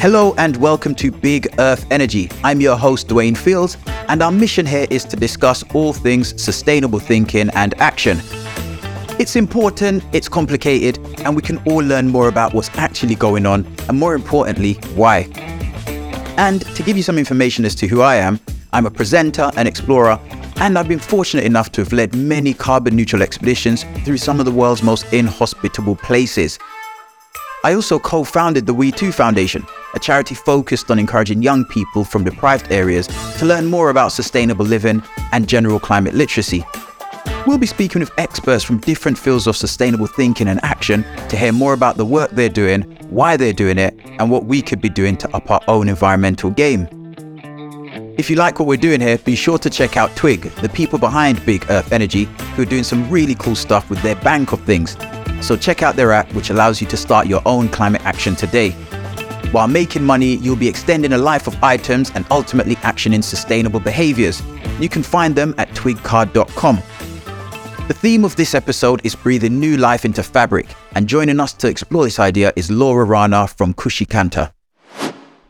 Hello and welcome to Big Earth Energy. I'm your host, Dwayne Fields, and our mission here is to discuss all things sustainable thinking and action. It's important, it's complicated, and we can all learn more about what's actually going on, and more importantly, why. And to give you some information as to who I am, I'm a presenter, and explorer, and I've been fortunate enough to have led many carbon neutral expeditions through some of the world's most inhospitable places. I also co founded the We2 Foundation, a charity focused on encouraging young people from deprived areas to learn more about sustainable living and general climate literacy. We'll be speaking with experts from different fields of sustainable thinking and action to hear more about the work they're doing, why they're doing it, and what we could be doing to up our own environmental game. If you like what we're doing here, be sure to check out Twig, the people behind Big Earth Energy, who are doing some really cool stuff with their bank of things so check out their app, which allows you to start your own climate action today. While making money, you'll be extending a life of items and ultimately actioning sustainable behaviors. You can find them at twigcard.com. The theme of this episode is breathing new life into fabric, and joining us to explore this idea is Laura Rana from Khushi Kantha.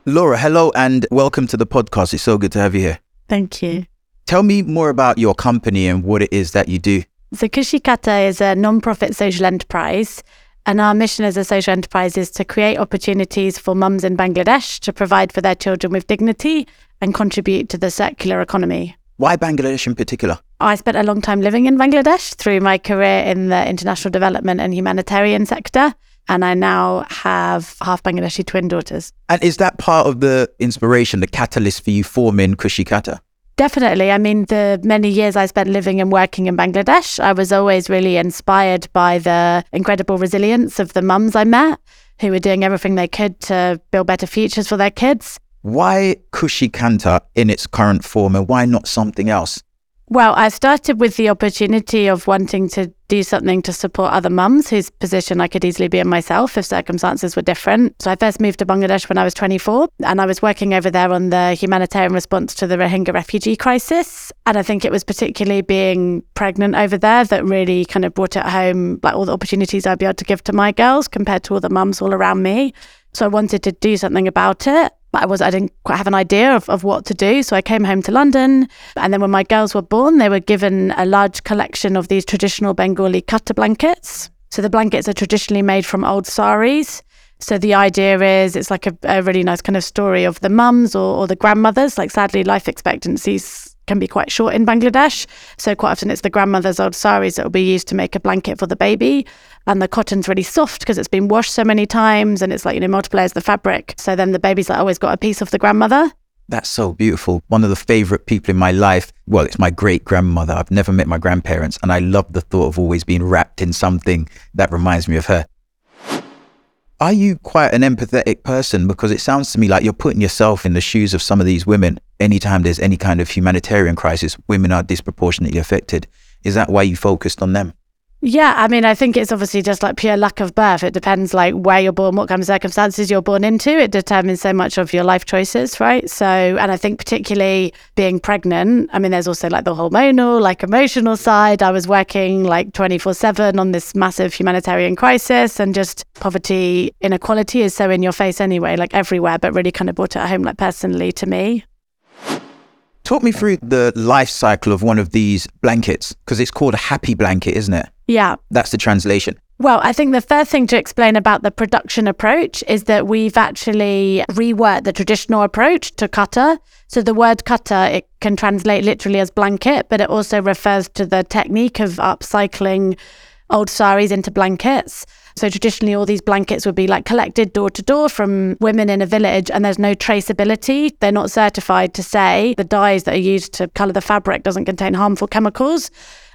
Laura, hello and welcome to the podcast. It's so good to have you here. Thank you. Tell me more about your company and what it is that you do. So Khushi Kantha is a non-profit social enterprise. And our mission as a social enterprise is to create opportunities for mums in Bangladesh to provide for their children with dignity and contribute to the circular economy. Why Bangladesh in particular? I spent a long time living in Bangladesh through my career in the international development and humanitarian sector. And I now have half Bangladeshi twin daughters. And is that part of the inspiration, the catalyst for you forming Khushi Kantha? Definitely. I mean, the many years I spent living and working in Bangladesh, I was always really inspired by the incredible resilience of the mums I met who were doing everything they could to build better futures for their kids. Why Khushi Kantha in its current form and why not something else? Well, I started with the opportunity of wanting to do something to support other mums whose position I could easily be in myself if circumstances were different. So I first moved to Bangladesh when I was 24 and I was working over there on the humanitarian response to the Rohingya refugee crisis. And I think it was particularly being pregnant over there that really kind of brought it home, like all the opportunities I'd be able to give to my girls compared to all the mums all around me. So I wanted to do something about it. I was I didn't quite have an idea of, of what to do. So I came home to London. And then when my girls were born, they were given a large collection of these traditional Bengali kantha blankets. So the blankets are traditionally made from old saris. So the idea is it's like a, a really nice kind of story of the mums or, or the grandmothers. Like sadly, life expectancies can be quite short in Bangladesh. So quite often it's the grandmother's old saris that will be used to make a blanket for the baby. And the cotton's really soft because it's been washed so many times and it's like, you know, multiplies the fabric. So then the baby's like oh, always got a piece of the grandmother. That's so beautiful. One of the favorite people in my life, well, it's my great grandmother. I've never met my grandparents, and I love the thought of always being wrapped in something that reminds me of her. Are you quite an empathetic person? Because it sounds to me like you're putting yourself in the shoes of some of these women. Anytime there's any kind of humanitarian crisis, women are disproportionately affected. Is that why you focused on them? Yeah, I mean, I think it's obviously just like pure luck of birth. It depends like where you're born, what kind of circumstances you're born into. It determines so much of your life choices, right? So, and I think particularly being pregnant, I mean, there's also like the hormonal, like emotional side. I was working like 24 7 on this massive humanitarian crisis and just poverty, inequality is so in your face anyway, like everywhere, but really kind of brought it home like personally to me. Talk me through the life cycle of one of these blankets because it's called a happy blanket, isn't it? Yeah. That's the translation. Well, I think the first thing to explain about the production approach is that we've actually reworked the traditional approach to kantha. So the word kantha, it can translate literally as blanket, but it also refers to the technique of upcycling old saris into blankets. So traditionally, all these blankets would be like collected door to door from women in a village, and there's no traceability. They're not certified to say the dyes that are used to color the fabric doesn't contain harmful chemicals.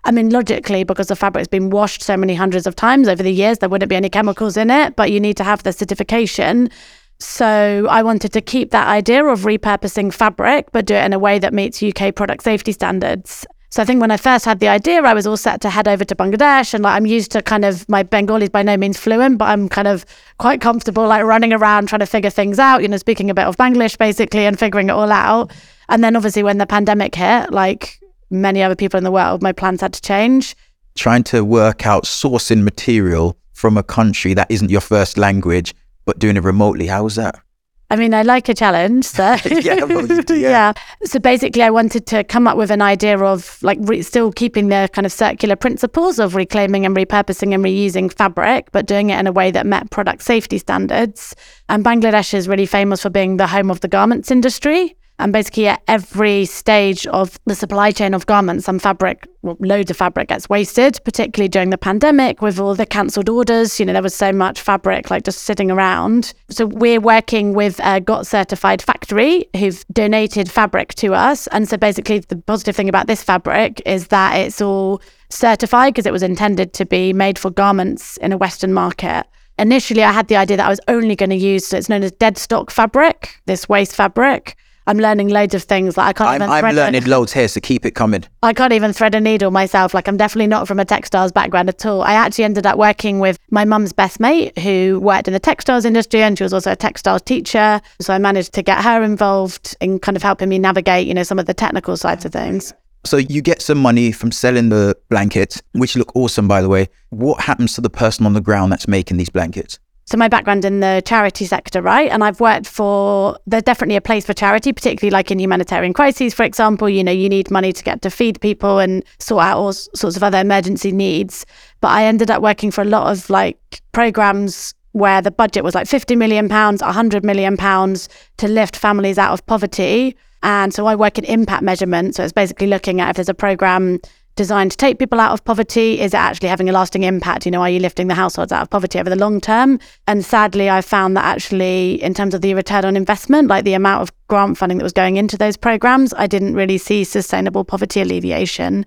I mean, logically, because the fabric's been washed so many hundreds of times over the years, there wouldn't be any chemicals in it, but you need to have the certification. So I wanted to keep that idea of repurposing fabric, but do it in a way that meets UK product safety standards. So I think when I first had the idea, I was all set to head over to Bangladesh, and like I'm used to kind of my Bengali is by no means fluent, but I'm kind of quite comfortable like running around trying to figure things out. You know, speaking a bit of Banglish basically and figuring it all out. And then obviously when the pandemic hit, like many other people in the world, my plans had to change. Trying to work out sourcing material from a country that isn't your first language, but doing it remotely, how was that? I mean, I like a challenge. So Yeah, well, do, yeah. yeah. So basically, I wanted to come up with an idea of like re- still keeping the kind of circular principles of reclaiming and repurposing and reusing fabric, but doing it in a way that met product safety standards. And Bangladesh is really famous for being the home of the garments industry. And basically, at every stage of the supply chain of garments, some fabric, well, loads of fabric gets wasted, particularly during the pandemic with all the cancelled orders. You know, there was so much fabric like just sitting around. So we're working with a GOT certified factory who've donated fabric to us. And so basically, the positive thing about this fabric is that it's all certified because it was intended to be made for garments in a Western market. Initially, I had the idea that I was only going to use, so it's known as dead stock fabric, this waste fabric. I'm learning loads of things. Like I can't I'm, even I'm thread a- learning loads here, so keep it coming. I can't even thread a needle myself. Like I'm definitely not from a textiles background at all. I actually ended up working with my mum's best mate who worked in the textiles industry and she was also a textiles teacher. So I managed to get her involved in kind of helping me navigate, you know, some of the technical sides of things. So you get some money from selling the blankets, which look awesome, by the way. What happens to the person on the ground that's making these blankets? So my background in the charity sector, right? And I've worked for there's definitely a place for charity, particularly like in humanitarian crises, for example. You know, you need money to get to feed people and sort out all sorts of other emergency needs. But I ended up working for a lot of like programs where the budget was like 50 million pounds, 100 million pounds to lift families out of poverty. And so I work in impact measurement. So it's basically looking at if there's a program designed to take people out of poverty? Is it actually having a lasting impact? You know, are you lifting the households out of poverty over the long term? And sadly, I found that actually, in terms of the return on investment, like the amount of grant funding that was going into those programs, I didn't really see sustainable poverty alleviation.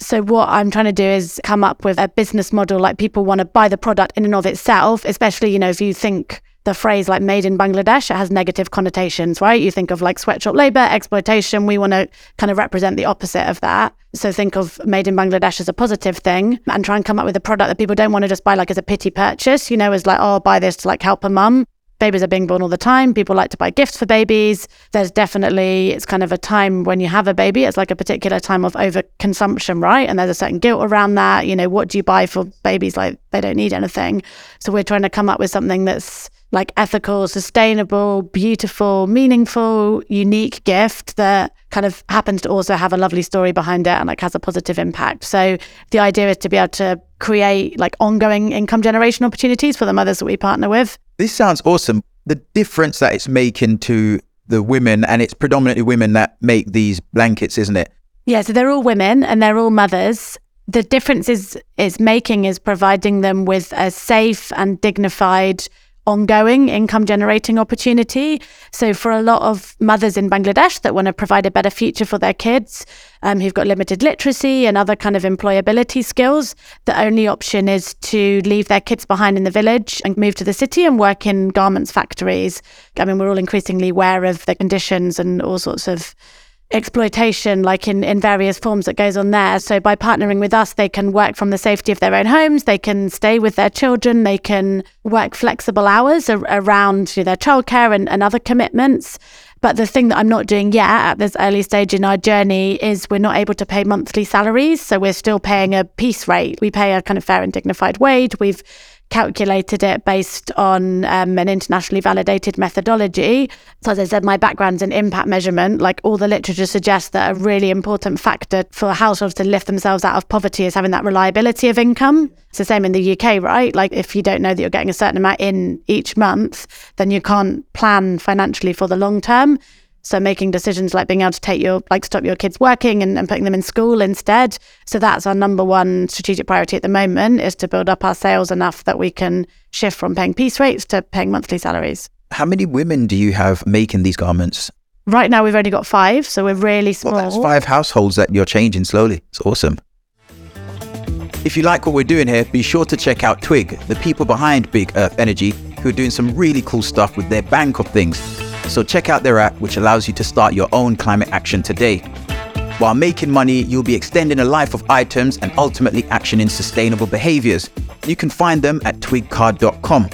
So what I'm trying to do is come up with a business model like people want to buy the product in and of itself, especially, you know, if you think the phrase like made in Bangladesh, it has negative connotations, right? You think of like sweatshop labor, exploitation. We want to kind of represent the opposite of that. So think of made in Bangladesh as a positive thing and try and come up with a product that people don't want to just buy like as a pity purchase, you know, as like, oh, buy this to like help a mum. Babies are being born all the time. People like to buy gifts for babies. There's definitely, it's kind of a time when you have a baby, it's like a particular time of overconsumption, right? And there's a certain guilt around that. You know, what do you buy for babies? Like they don't need anything. So we're trying to come up with something that's like ethical, sustainable, beautiful, meaningful, unique gift that kind of happens to also have a lovely story behind it and like has a positive impact. So the idea is to be able to create like ongoing income generation opportunities for the mothers that we partner with. This sounds awesome. The difference that it's making to the women, and it's predominantly women that make these blankets, isn't it? Yeah, so they're all women and they're all mothers. The difference is is making is providing them with a safe and dignified ongoing income generating opportunity. So for a lot of mothers in Bangladesh that want to provide a better future for their kids, um, who've got limited literacy and other kind of employability skills, the only option is to leave their kids behind in the village and move to the city and work in garments factories. I mean, we're all increasingly aware of the conditions and all sorts of exploitation like in, in various forms that goes on there so by partnering with us they can work from the safety of their own homes they can stay with their children they can work flexible hours ar- around you know, their childcare and, and other commitments but the thing that I'm not doing yet at this early stage in our journey is we're not able to pay monthly salaries. So we're still paying a piece rate. We pay a kind of fair and dignified wage. We've calculated it based on um, an internationally validated methodology. So, as I said, my background's in impact measurement. Like all the literature suggests that a really important factor for households to lift themselves out of poverty is having that reliability of income. It's the same in the UK, right? Like if you don't know that you're getting a certain amount in each month, then you can't plan financially for the long term. So making decisions like being able to take your like stop your kids working and, and putting them in school instead. So that's our number one strategic priority at the moment is to build up our sales enough that we can shift from paying piece rates to paying monthly salaries. How many women do you have making these garments? Right now we've only got five, so we're really small. Well, that's five households that you're changing slowly. It's awesome. If you like what we're doing here, be sure to check out Twig, the people behind Big Earth Energy, who are doing some really cool stuff with their bank of things. So check out their app, which allows you to start your own climate action today. While making money, you'll be extending a life of items and ultimately actioning sustainable behaviors. You can find them at twigcard.com.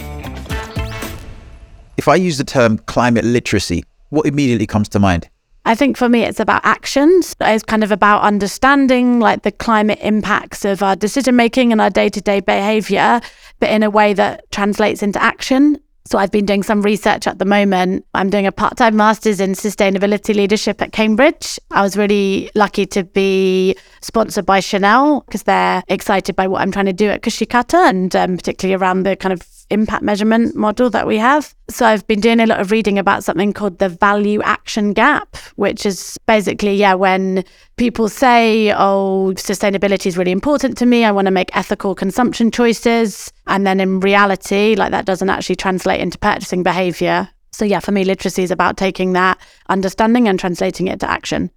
If I use the term climate literacy, what immediately comes to mind? I think for me, it's about actions. It's kind of about understanding like the climate impacts of our decision making and our day to day behavior, but in a way that translates into action. So I've been doing some research at the moment. I'm doing a part time master's in sustainability leadership at Cambridge. I was really lucky to be sponsored by Chanel because they're excited by what I'm trying to do at Khushi Kantha and um, particularly around the kind of impact measurement model that we have. So I've been doing a lot of reading about something called the value action gap, which is basically, yeah, when people say, oh, sustainability is really important to me, I want to make ethical consumption choices. And then in reality, like that doesn't actually translate into purchasing behavior. So yeah, for me, literacy is about taking that understanding and translating it to action.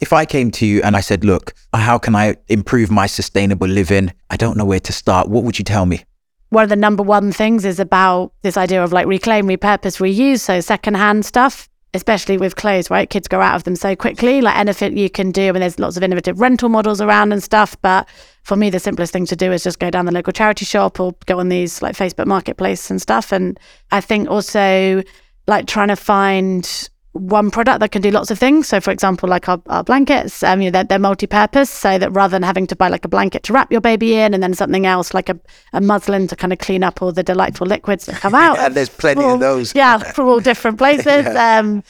If I came to you and I said, look, how can I improve my sustainable living? I don't know where to start. What would you tell me? One of the number one things is about this idea of like reclaim, repurpose, reuse. So secondhand stuff, especially with clothes, right? Kids go out of them so quickly. Like anything you can do, I mean, there's lots of innovative rental models around and stuff. But for me, the simplest thing to do is just go down the local charity shop or go on these like Facebook Marketplace and stuff. And I think also like trying to find one product that can do lots of things. So, for example, like our, our blankets, um, you know, they're, they're, multi-purpose. So that rather than having to buy like a blanket to wrap your baby in, and then something else like a, a muslin to kind of clean up all the delightful liquids that come out. and there's plenty all, of those. yeah, from all different places. yeah. um,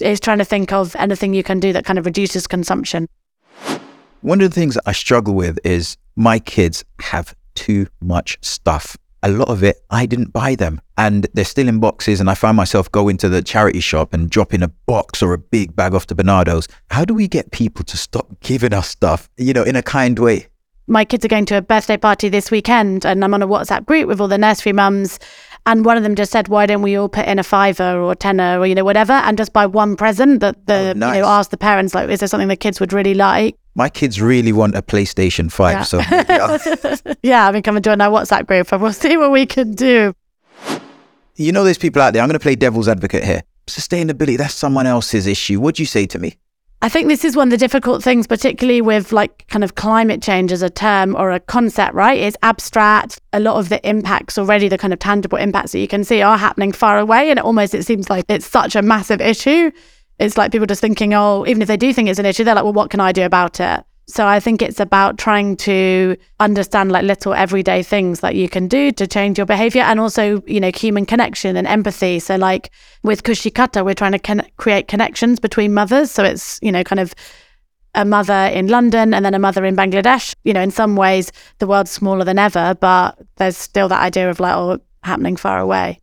is trying to think of anything you can do that kind of reduces consumption. One of the things I struggle with is my kids have too much stuff a lot of it I didn't buy them and they're still in boxes and I find myself going to the charity shop and dropping a box or a big bag off to Barnardo's. How do we get people to stop giving us stuff, you know, in a kind way? My kids are going to a birthday party this weekend and I'm on a WhatsApp group with all the nursery mums and one of them just said, "Why don't we all put in a fiver or a tenner or you know whatever, and just buy one present that the oh, nice. you know ask the parents like, is there something the kids would really like?" My kids really want a PlayStation 5. Yeah. So yeah, I mean, come and join our WhatsApp group and we'll see what we can do. You know, there's people out there. I'm going to play devil's advocate here. Sustainability, that's someone else's issue. What do you say to me? I think this is one of the difficult things, particularly with like kind of climate change as a term or a concept, right? It's abstract. A lot of the impacts already, the kind of tangible impacts that you can see are happening far away. And it almost, it seems like it's such a massive issue it's like people just thinking, oh, even if they do think it's an issue, they're like, well, what can I do about it? So I think it's about trying to understand like little everyday things that you can do to change your behavior and also, you know, human connection and empathy. So like with Khushi Kantha, we're trying to con- create connections between mothers. So it's, you know, kind of a mother in London and then a mother in Bangladesh. You know, in some ways the world's smaller than ever, but there's still that idea of like, oh, happening far away.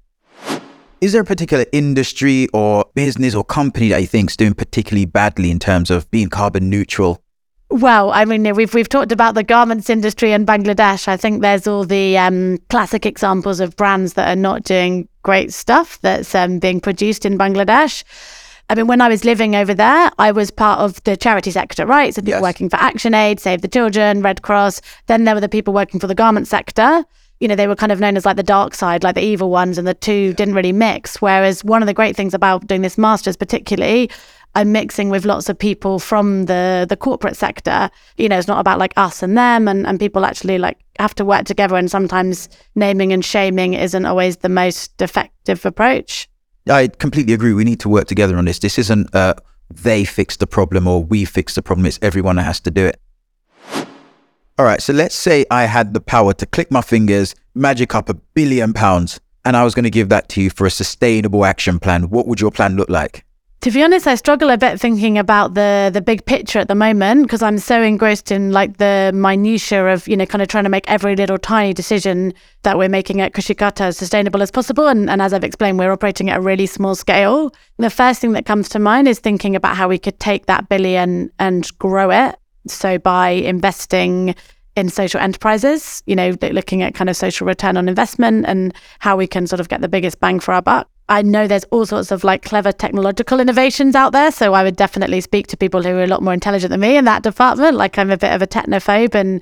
Is there a particular industry or business or company that you think is doing particularly badly in terms of being carbon neutral? Well, I mean, we've we've talked about the garments industry in Bangladesh. I think there's all the um, classic examples of brands that are not doing great stuff that's um, being produced in Bangladesh. I mean, when I was living over there, I was part of the charity sector, right? So people yes. working for ActionAid, Save the Children, Red Cross. Then there were the people working for the garment sector you know, they were kind of known as like the dark side, like the evil ones, and the two didn't really mix. Whereas one of the great things about doing this master's, particularly, I'm mixing with lots of people from the the corporate sector. You know, it's not about like us and them, and, and people actually like have to work together. And sometimes naming and shaming isn't always the most effective approach. I completely agree. We need to work together on this. This isn't uh, they fix the problem or we fix the problem. It's everyone that has to do it. All right, so let's say I had the power to click my fingers, magic up a billion pounds, and I was going to give that to you for a sustainable action plan. What would your plan look like? To be honest, I struggle a bit thinking about the the big picture at the moment because I'm so engrossed in like the minutia of you know kind of trying to make every little tiny decision that we're making at Khushi Kantha as sustainable as possible. And, and as I've explained, we're operating at a really small scale. The first thing that comes to mind is thinking about how we could take that billion and grow it so by investing in social enterprises, you know, looking at kind of social return on investment and how we can sort of get the biggest bang for our buck. I know there's all sorts of like clever technological innovations out there. So I would definitely speak to people who are a lot more intelligent than me in that department. Like I'm a bit of a technophobe and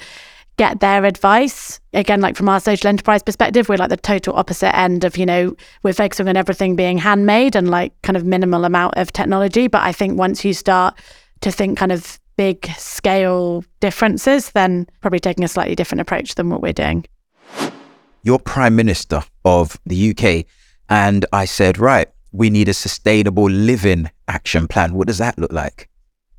get their advice. Again, like from our social enterprise perspective, we're like the total opposite end of, you know, we're focusing on everything being handmade and like kind of minimal amount of technology. But I think once you start to think kind of big scale differences, then probably taking a slightly different approach than what we're doing. You're Prime Minister of the UK. And I said, right, we need a sustainable living action plan. What does that look like?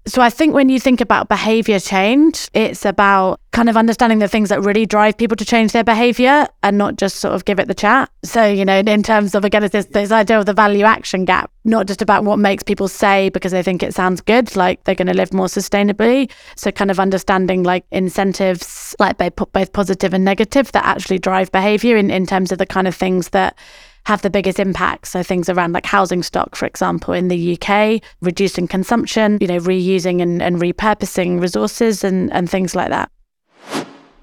So I think when you think about behavior change, it's about kind of understanding the things that really drive people to change their behavior and not just sort of give it the chat. So, you know, in terms of, again, it's this, this idea of the value action gap, not just about what makes people say because they think it sounds good, like they're going to live more sustainably. So, kind of understanding like incentives, like both positive and negative, that actually drive behavior in, in terms of the kind of things that have the biggest impact. So things around like housing stock, for example, in the UK, reducing consumption, you know, reusing and, and repurposing resources and, and things like that.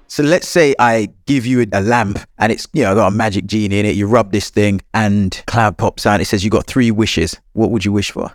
So let's say I give you a, lamp and it's, you know, got a magic genie in it. You rub this thing and cloud pops out. It says you got three wishes. What would you wish for?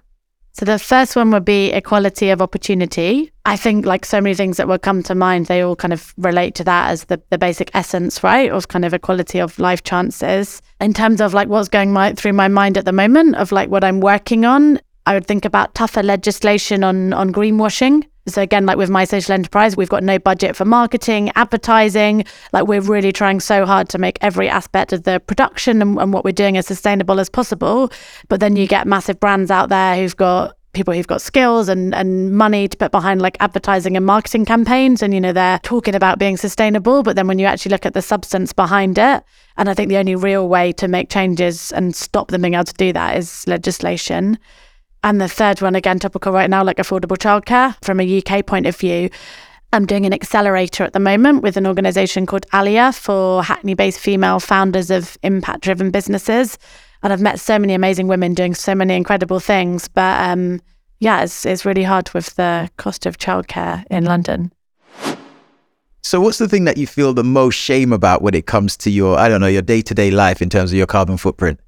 So the first one would be equality of opportunity. I think like so many things that will come to mind, they all kind of relate to that as the, the basic essence, right? Of kind of equality of life chances. In terms of like what's going my, through my mind at the moment of like what I'm working on, I would think about tougher legislation on on greenwashing. So again, like with my social enterprise, we've got no budget for marketing, advertising. Like we're really trying so hard to make every aspect of the production and, and what we're doing as sustainable as possible. But then you get massive brands out there who've got people who've got skills and, and money to put behind like advertising and marketing campaigns and you know they're talking about being sustainable but then when you actually look at the substance behind it and i think the only real way to make changes and stop them being able to do that is legislation and the third one, again, topical right now, like affordable childcare from a UK point of view. I'm doing an accelerator at the moment with an organization called Alia for Hackney based female founders of impact driven businesses. And I've met so many amazing women doing so many incredible things. But um, yeah, it's, it's really hard with the cost of childcare in London. So, what's the thing that you feel the most shame about when it comes to your, I don't know, your day to day life in terms of your carbon footprint?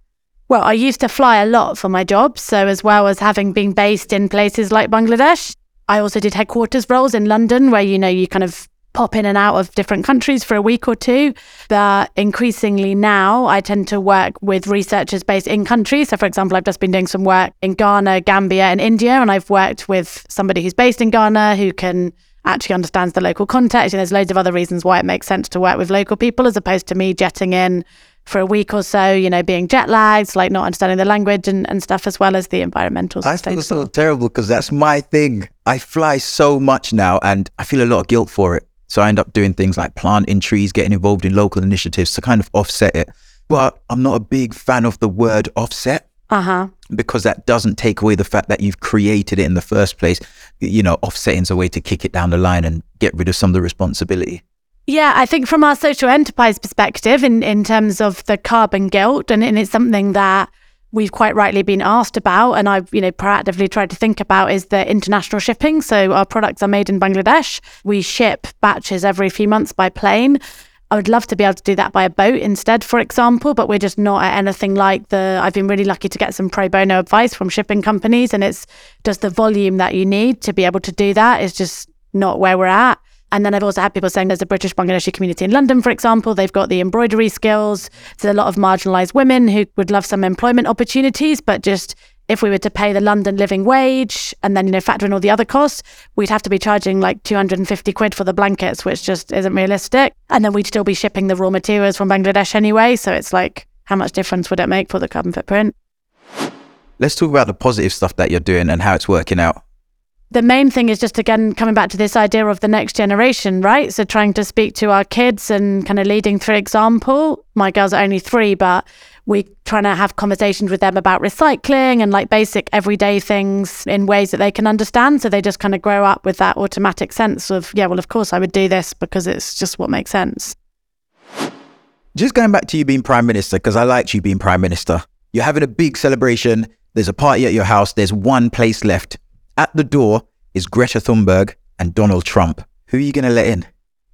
Well, I used to fly a lot for my job. So, as well as having been based in places like Bangladesh, I also did headquarters roles in London where, you know, you kind of pop in and out of different countries for a week or two. But increasingly now, I tend to work with researchers based in country. So, for example, I've just been doing some work in Ghana, Gambia, and India, and I've worked with somebody who's based in Ghana who can actually understands the local context. And there's loads of other reasons why it makes sense to work with local people as opposed to me jetting in for a week or so, you know, being jet lagged, like not understanding the language and, and stuff, as well as the environmental. Stuff. I feel so terrible because that's my thing. I fly so much now and I feel a lot of guilt for it. So I end up doing things like planting trees, getting involved in local initiatives to kind of offset it. But I'm not a big fan of the word offset. Uh-huh. Because that doesn't take away the fact that you've created it in the first place. You know, offsetting's a way to kick it down the line and get rid of some of the responsibility. Yeah, I think from our social enterprise perspective, in, in terms of the carbon guilt, and, and it's something that we've quite rightly been asked about, and I've you know proactively tried to think about is the international shipping. So our products are made in Bangladesh. We ship batches every few months by plane. I would love to be able to do that by a boat instead, for example, but we're just not at anything like the. I've been really lucky to get some pro bono advice from shipping companies, and it's just the volume that you need to be able to do that is just not where we're at. And then I've also had people saying there's a British Bangladeshi community in London, for example. They've got the embroidery skills. There's a lot of marginalised women who would love some employment opportunities, but just if we were to pay the London living wage and then, you know, factor in all the other costs, we'd have to be charging like 250 quid for the blankets, which just isn't realistic. And then we'd still be shipping the raw materials from Bangladesh anyway. So it's like, how much difference would it make for the carbon footprint? Let's talk about the positive stuff that you're doing and how it's working out the main thing is just again coming back to this idea of the next generation, right? So trying to speak to our kids and kind of leading through example. My girls are only three, but we're trying to have conversations with them about recycling and like basic everyday things in ways that they can understand. So they just kind of grow up with that automatic sense of, yeah, well, of course I would do this because it's just what makes sense. Just going back to you being prime minister, because I liked you being prime minister. You're having a big celebration. There's a party at your house. There's one place left at the door is Greta Thunberg and Donald Trump. Who are you going to let in?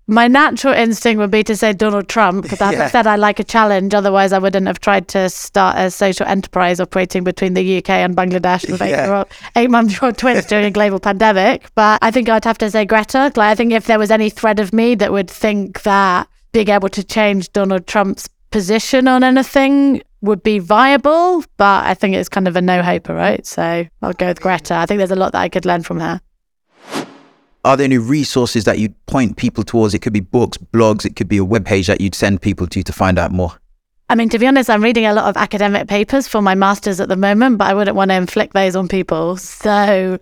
My natural instinct would be to say Donald Trump because yeah. I said, I like a challenge. Otherwise, I wouldn't have tried to start a social enterprise operating between the UK and Bangladesh with yeah. eight month old twins during a global pandemic. But I think I'd have to say Greta. Like, I think if there was any thread of me that would think that being able to change Donald Trump's position on anything would be viable, but I think it's kind of a no hoper, right? So I'll go with Greta. I think there's a lot that I could learn from her. Are there any resources that you'd point people towards? It could be books, blogs, it could be a webpage that you'd send people to to find out more. I mean, to be honest, I'm reading a lot of academic papers for my master's at the moment, but I wouldn't want to inflict those on people. So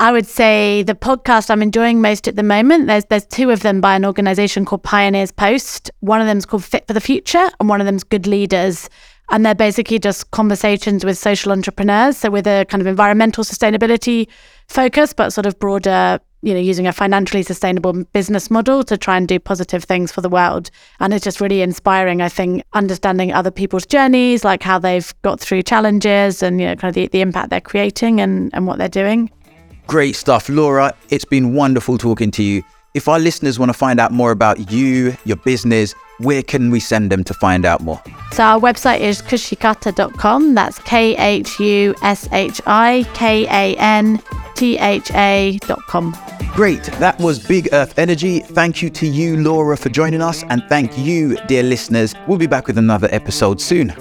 I would say the podcast I'm enjoying most at the moment. There's there's two of them by an organization called Pioneers Post. One of them's called Fit for the Future, and one of them's Good Leaders. And they're basically just conversations with social entrepreneurs. So with a kind of environmental sustainability focus, but sort of broader, you know, using a financially sustainable business model to try and do positive things for the world. And it's just really inspiring, I think, understanding other people's journeys, like how they've got through challenges and, you know, kind of the, the impact they're creating and, and what they're doing. Great stuff, Laura. It's been wonderful talking to you. If our listeners want to find out more about you, your business, where can we send them to find out more? So our website is khushikantha.com. That's K H U S H I K A N T H A.com. Great. That was Big Earth Energy. Thank you to you, Laura, for joining us. And thank you, dear listeners. We'll be back with another episode soon.